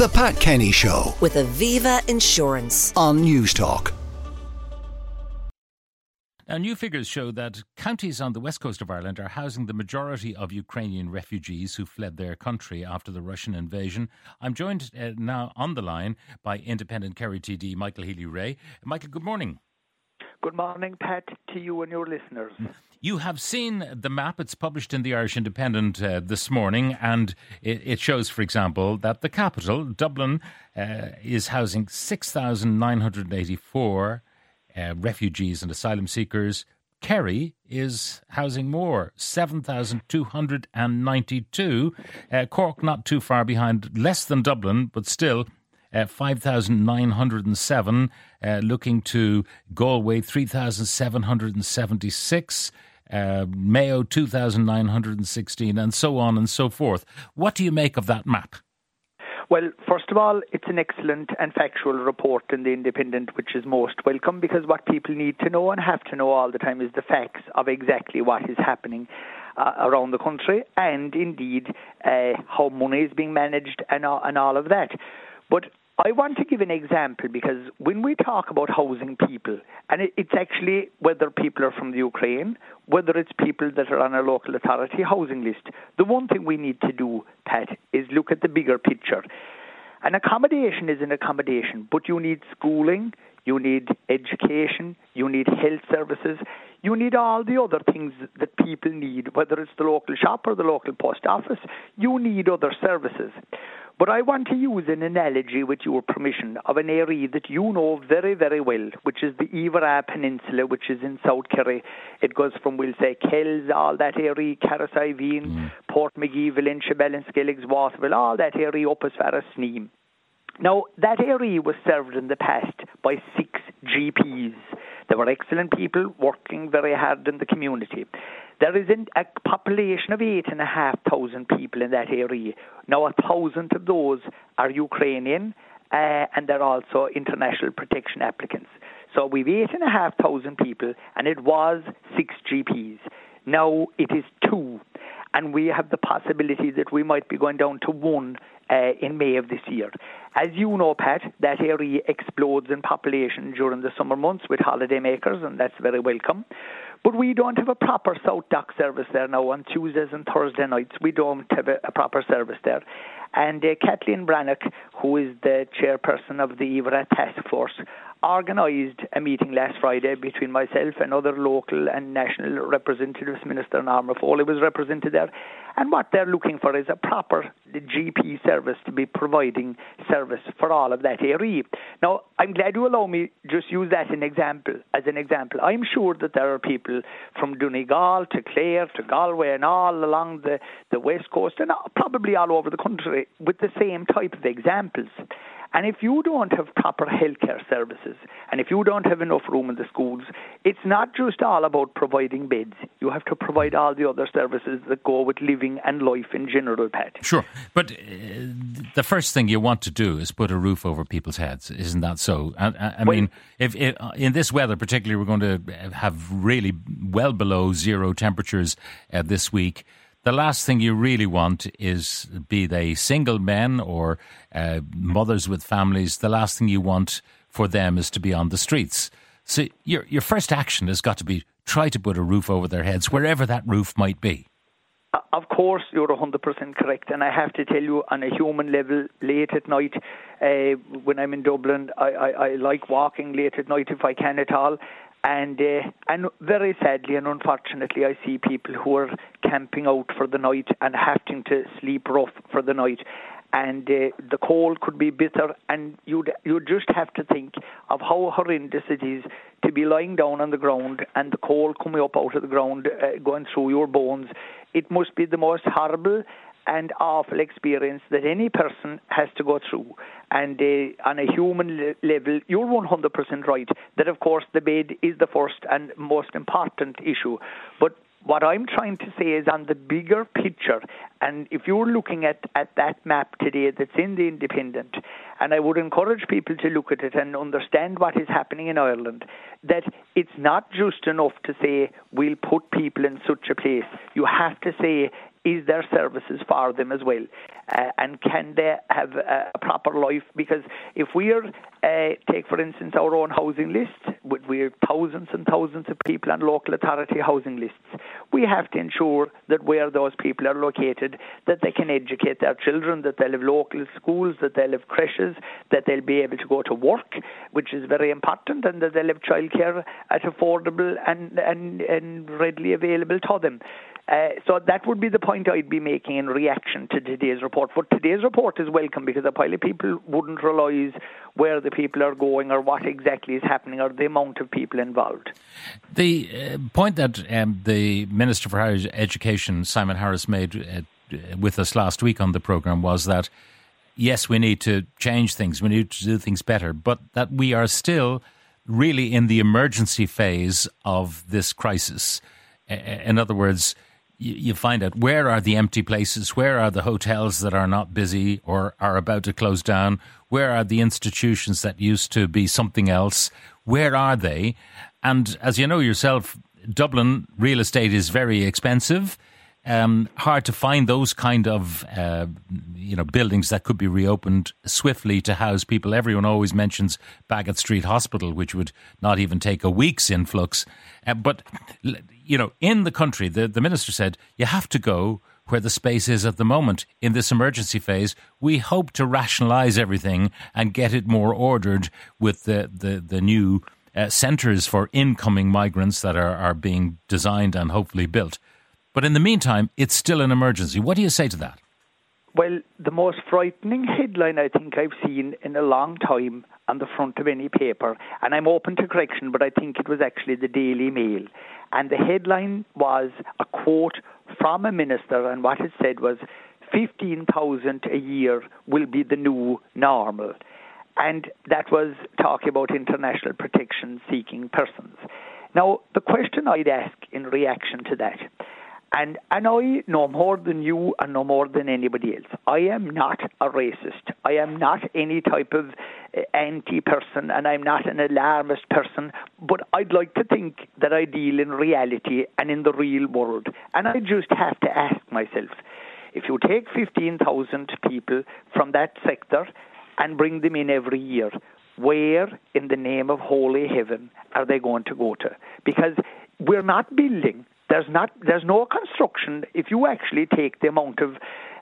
The Pat Kenny Show with Aviva Insurance. on Newstalk. Now, new figures show that counties on the west coast of Ireland are housing the majority of Ukrainian refugees who fled their country after the Russian invasion. I'm joined uh, now on the line by independent Kerry TD Michael Healy Rae. Michael, good morning. Good morning, Pat, to you and your listeners. You have seen the map. It's published in the Irish Independent uh, this morning, and it, it, shows, for example, that the capital, Dublin, uh, is housing 6,984 uh, refugees and asylum seekers. Kerry is housing more, 7,292. Uh, Cork, not too far behind, less than Dublin, but still uh, 5,907. Uh, looking to Galway, 3,776. Uh, Mayo 2,916, and so on and so forth. What do you make of that map? Well, first of all, it's an excellent and factual report in the Independent, which is most welcome because what people need to know and have to know all the time is the facts of exactly what is happening uh, around the country and indeed uh, how money is being managed and, and all of that. But I want to give an example because when we talk about housing people, and it, it's actually whether people are from the Ukraine, whether it's people that are on a local authority housing list, the one thing we need to do, Pat, is look at the bigger picture. An accommodation is an accommodation, but you need schooling, you need education, you need health services, you need all the other things that people need, whether it's the local shop or the local post office, you need other services. But I want to use an analogy, with your permission, of an area that you know very, very well, which is the Iveragh Peninsula, which is in South Kerry. It goes from, we'll say, Kells, all that area, Cahersiveen, mm. Portmagee, Valentia, Ballinskelligs, Waterville, all that area up as far as Sneem. Now, that area was served in the past by six GPs. They were excellent people working very hard in the community. There is a population of eight and a half thousand people in that area. Now, a thousand of those are Ukrainian, uh, and they're also international protection applicants. So we've eight and a half thousand people, and it was six GPs. Now it is two, and we have the possibility that we might be going down to one uh, in May of this year. As you know, Pat, that area explodes in population during the summer months with holidaymakers, and that's very welcome. But we don't have a proper SouthDoc service there now on Tuesdays and Thursday nights. We don't have a, a proper service there. And uh, Kathleen Brannock, who is the chairperson of the Iveragh Task Force, organised a meeting last Friday between myself and other local and national representatives. Minister Norma Foley was represented there. And what they're looking for is a proper GP service to be providing service for all of that area. Now, I'm glad you allow me just use that an example as an example. I'm sure that there are people from Donegal to Clare to Galway and all along the, the west coast and probably all over the country with the same type of examples. And if you don't have proper healthcare services, and if you don't have enough room in the schools, it's not just all about providing beds. You have to provide all the other services that go with living and life in general, Pat. Sure. But uh, the first thing you want to do is put a roof over people's heads. Isn't that so? I, I, I well, mean, if, if, in this weather, particularly, we're going to have really well below zero temperatures uh, this week the last thing you really want is be they single men or uh, mothers with families. The last thing you want for them is to be on the streets. So your your first action has got to be try to put a roof over their heads, wherever that roof might be. Uh, of course, you're 100% correct. And I have to tell you, on a human level, late at night, uh, when I'm in Dublin, I, I, I like walking late at night if I can at all. And uh, and very sadly and unfortunately, I see people who are camping out for the night and having to sleep rough for the night. And uh, the cold could be bitter, and you'd you just have to think of how horrendous it is to be lying down on the ground and the cold coming up out of the ground, uh, going through your bones. It must be the most horrible and awful experience that any person has to go through. And uh, on a human le- level, you're 100% right that, of course, the bed is the first and most important issue. But what I'm trying to say is on the bigger picture, and if you're looking at, at that map today that's in the Independent, and I would encourage people to look at it and understand what is happening in Ireland, that it's not just enough to say we'll put people in such a place. You have to say is there services for them as well? Uh, and can they have a, proper life? Because if we're, uh, take for instance our own housing list, we have thousands and thousands of people on local authority housing lists, we have to ensure that where those people are located, that they can educate their children, that they'll have local schools, that they'll have creches, that they'll be able to go to work, which is very important, and that they'll have childcare at affordable and, and, and readily available to them. Uh, so that would be the point I'd be making in reaction to today's report. But today's report is welcome because a pile of people wouldn't realise where the people are going or what exactly is happening or the amount of people involved. The uh, point that um, the Minister for Higher Education, Simon Harris, made uh, with us last week on the programme was that yes, we need to change things, we need to do things better, but that we are still really in the emergency phase of this crisis. In other words, you, find out where are the empty places, where are the hotels that are not busy or are about to close down, where are the institutions that used to be something else, where are they? And as you know yourself, Dublin real estate is very expensive. Um, hard to find those kind of uh, you know buildings that could be reopened swiftly to house people. Everyone always mentions Baggot Street Hospital, which would not even take a week's influx. Uh, but you know, in the country, the, the minister said you have to go where the space is at the moment in this emergency phase. We hope to rationalise everything and get it more ordered with the the, the new uh, centres for incoming migrants that are, are being designed and hopefully built. But in the meantime, it's still an emergency. What do you say to that? Well, the most frightening headline I think I've seen in a long time on the front of any paper, and I'm open to correction, but I think it was actually the Daily Mail. And the headline was a quote from a minister, and what it said was 15,000 a year will be the new normal. And that was talking about international protection seeking persons. Now, the question I'd ask in reaction to that and, and I know more than you and know more than anybody else. I am not a racist. I am not any type of uh, anti person and I'm not an alarmist person. But I'd like to think that I deal in reality and in the real world. And I just have to ask myself if you take 15,000 people from that sector and bring them in every year, where in the name of holy heaven are they going to go to? Because we're not building there's not there's no construction if you actually take the amount of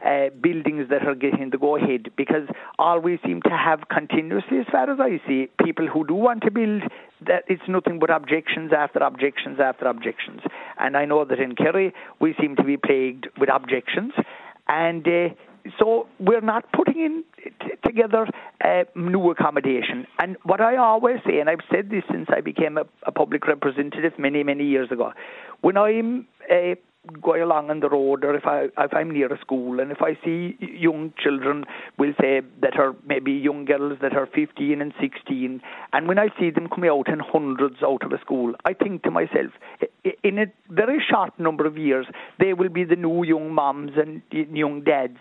uh, buildings that are getting the go ahead because all we seem to have continuously as far as I see people who do want to build that it's nothing but objections after objections after objections. And I know that in Kerry we seem to be plagued with objections. And uh, so we're not putting in t- together uh, new accommodation. And what I always say, and I've said this since I became a, a public representative many, many years ago, when I'm uh, going along on the road or if I if I'm near a school and if I see young children we'll say that are maybe young girls that are 15 and 16 and when I see them coming out in hundreds out of a school I think to myself in a very short number of years they will be the new young moms and young dads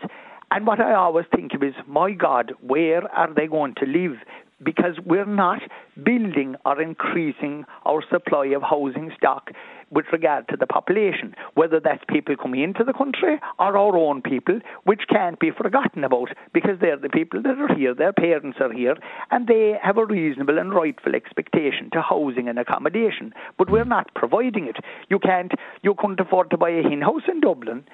and what I always think of is, my God, where are they going to live? Because we're not building or increasing our supply of housing stock with regard to the population, whether that's people coming into the country or our own people, which can't be forgotten about because they're the people that are here, their parents are here, and they have a reasonable and rightful expectation to housing and accommodation. But we're not providing it. You can't, you couldn't afford to buy a hen house in Dublin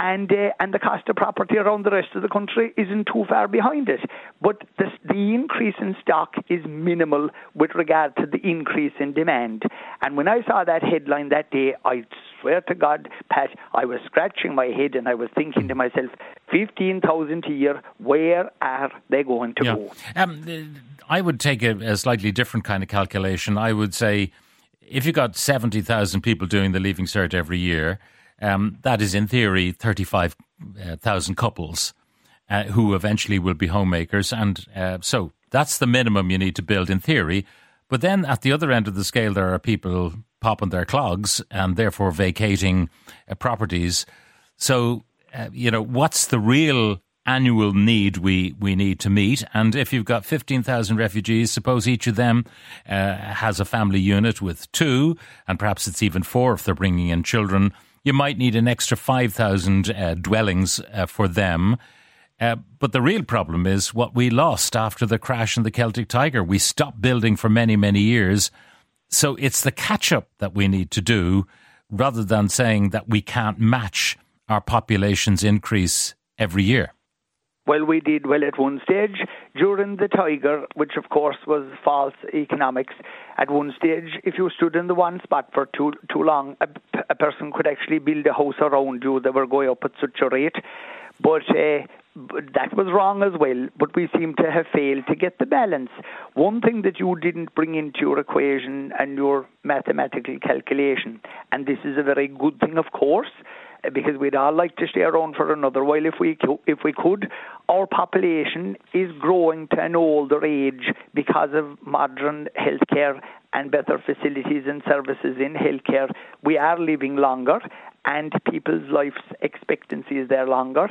and uh, and the cost of property around the rest of the country isn't too far behind it. But the, the increase in stock is minimal with regard to the increase in demand. And when I saw that headline that day, I swear to God, Pat, I was scratching my head and I was thinking to myself, fifteen thousand a year, where are they going to yeah. go? Um, I would take a, a slightly different kind of calculation. I would say if you got seventy thousand people doing the Leaving Cert every year um, that is, in theory, 35,000 couples uh, who eventually will be homemakers. And uh, so that's the minimum you need to build in theory. But then at the other end of the scale, there are people popping their clogs and therefore vacating uh, properties. So, uh, you know, what's the real annual need we, we need to meet. And if you've got 15,000 refugees, suppose each of them uh, has a family unit with two, and perhaps it's even four if they're bringing in children you might need an extra 5,000 uh, dwellings uh, for them. Uh, but the real problem is what we lost after the crash in the Celtic Tiger. We stopped building for many, many years. So it's the catch up that we need to do rather than saying that we can't match our population's increase every year. Well, we did well at one stage during the Tiger, which of course was false economics. At one stage, if you stood in the one spot for too too long, a, a person could actually build a house around you that were going up at such a rate. But uh, that was wrong as well, but we seem to have failed to get the balance. One thing that you didn't bring into your equation and your mathematical calculation, and this is a very good thing, of course, because we'd all like to stay around for another while if we if we could. Our population is growing to an older age because of modern healthcare and better facilities and services in healthcare. We are living longer, and people's life expectancy is there longer.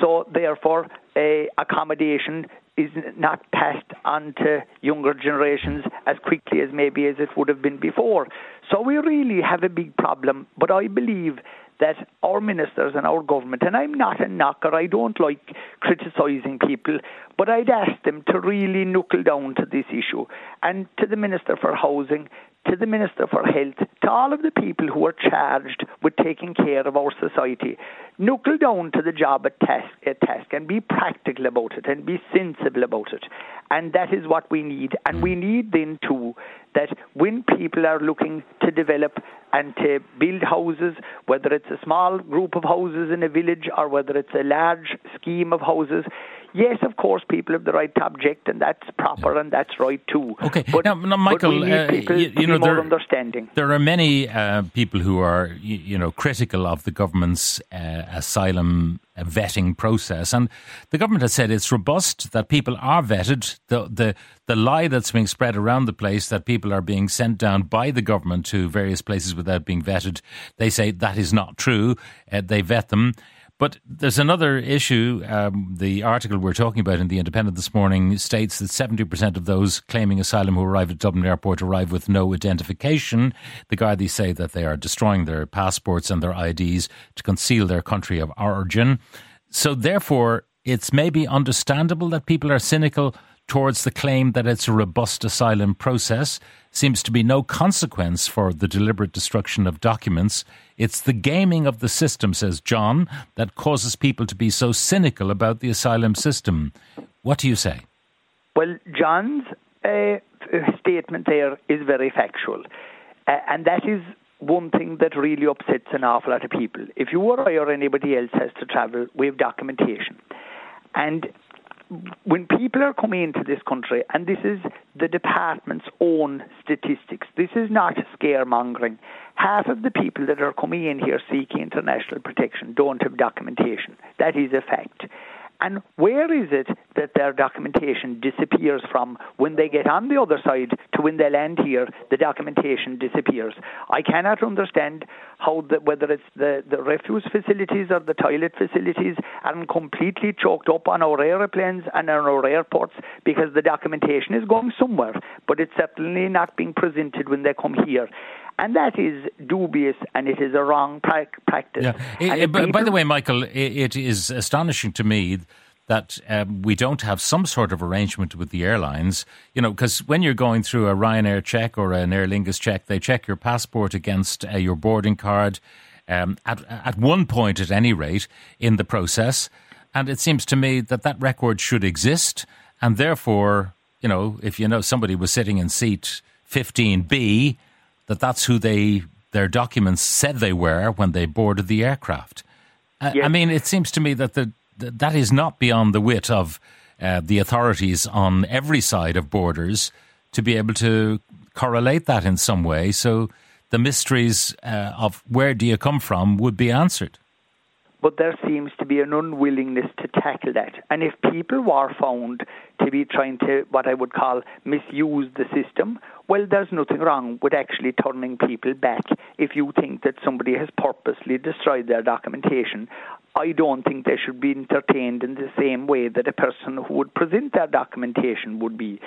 So therefore, a accommodation is not passed on to younger generations as quickly as maybe as it would have been before. So we really have a big problem. But I believe that our ministers and our government, and I'm not a knocker, I don't like criticising people, but I'd ask them to really knuckle down to this issue. And to the Minister for Housing, to the Minister for Health, to all of the people who are charged with taking care of our society, knuckle down to the job at task, at task and be practical about it and be sensible about it. And that is what we need. And we need then too that when people are looking to develop and to build houses, whether it's a small group of houses in a village or whether it's a large scheme of houses, yes, of course, people have the right to object, and that's proper yeah. and that's right too. Okay, but, now, now Michael, uh, you, you know, there, understanding. There are many uh, people who are, you, you, know, critical of the government's uh, asylum vetting process, and the government has said it's robust, that people are vetted. The the the lie that's being spread around the place that people are being sent down by the government to various places without being vetted, they say that is not true. Uh, they vet them. But there's another issue. Um, the article we're talking about in The Independent this morning states that 70% of those claiming asylum who arrive at Dublin Airport arrive with no identification. The Gardaí say that they are destroying their passports and their IDs to conceal their country of origin. So, therefore, it's maybe understandable that people are cynical towards the claim that it's a robust asylum process seems to be no consequence for the deliberate destruction of documents. It's the gaming of the system, says John, that causes people to be so cynical about the asylum system. What do you say? Well, John's uh, statement there is very factual. Uh, and that is one thing that really upsets an awful lot of people. If you or I or anybody else has to travel, we have documentation. And when people are coming into this country, and this is the department's own statistics, this is not scaremongering. Half of the people that are coming in here seeking international protection don't have documentation. That is a fact. And where is it that their documentation disappears from when they get on the other side to when they land here? The documentation disappears. I cannot understand how the, whether it's the, the refuse facilities or the toilet facilities are completely choked up on our aeroplanes and on our airports because the documentation is going somewhere, but it's certainly not being presented when they come here and that is dubious and it is a wrong pra- practice. Yeah. It, it, people, by the way, Michael, it, it is astonishing to me that um, we don't have some sort of arrangement with the airlines. You know, because when you're going through a Ryanair check or an Aer Lingus check, they check your passport against uh, your boarding card. Um, at at one point, at any rate, in the process, and it seems to me that that record should exist, and therefore, you know, if you know somebody was sitting in seat 15B that that's who they their documents said they were when they boarded the aircraft. Uh, yes. I mean, it seems to me that the, that is not beyond the wit of uh, the authorities on every side of borders to be able to correlate that in some way. So the mysteries uh, of where do you come from would be answered. But there seems to be an unwillingness to tackle that. And if people were found to be trying to, what I would call, misuse the system well, there's nothing wrong with actually turning people back if you think that somebody has purposely destroyed their documentation. I don't think they should be entertained in the same way that a person who would present their documentation would be.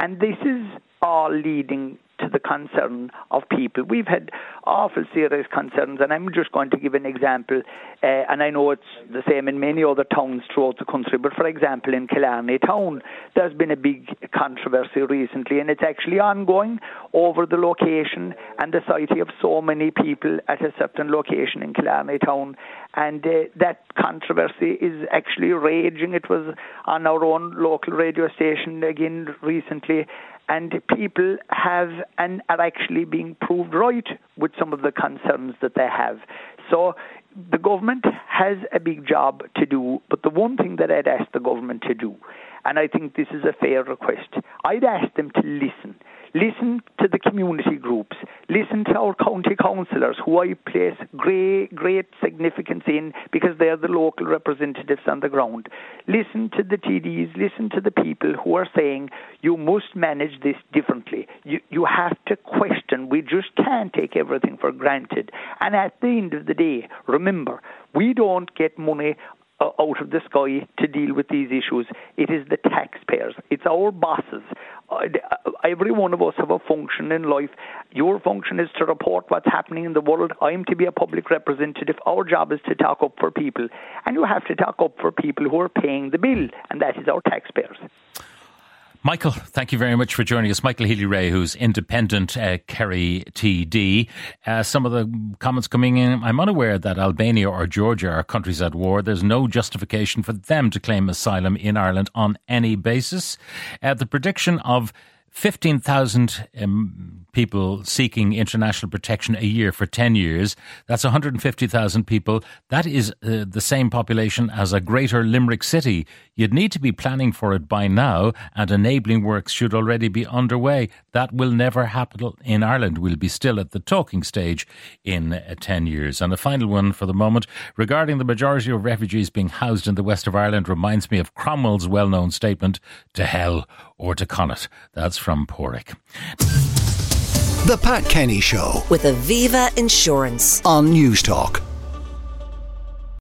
And this is all leading to the concern of people. We've had awful serious concerns, and I'm just going to give an example. Uh, and I know it's the same in many other towns throughout the country, but for example, in Killarney town, there's been a big controversy recently, and it's actually ongoing over the location and the sighting of so many people at a certain location in Killarney town. And uh, that controversy is actually raging. It was on our own local radio station again recently and people have and are actually being proved right with some of the concerns that they have. So the government has a big job to do, but the one thing that I'd ask the government to do, and I think this is a fair request, I'd ask them to listen. Listen to the community groups. Listen to our county councillors, who I place great, great significance in because they're the local representatives on the ground. Listen to the TDs. Listen to the people who are saying you must manage this differently. You, you have to question. We just can't take everything for granted. And at the end of the day, remember, we don't get money out of the sky to deal with these issues. It is the taxpayers. It's our bosses. Uh, uh, every one of us have a function in life. Your function is to report what's happening in the world. I'm to be a public representative. Our job is to talk up for people. And you have to talk up for people who are paying the bill, and that is our taxpayers. Michael, thank you very much for joining us. Michael Healy-Rae, who's independent uh, Kerry TD. Uh, some of the comments coming in, I'm unaware that Albania or Georgia are countries at war. There's no justification for them to claim asylum in Ireland on any basis. Uh, the prediction of 15,000 um, people seeking international protection a year for 10 years. That's 150,000 people. That is uh, the same population as a greater Limerick city. You'd need to be planning for it by now, and enabling works should already be underway. That will never happen in Ireland. We'll be still at the talking stage in uh, 10 years. And a final one for the moment regarding the majority of refugees being housed in the west of Ireland reminds me of Cromwell's well known statement to hell or to Connacht. That's from Pádraig. The Pat Kenny Show with Aviva Insurance on Newstalk.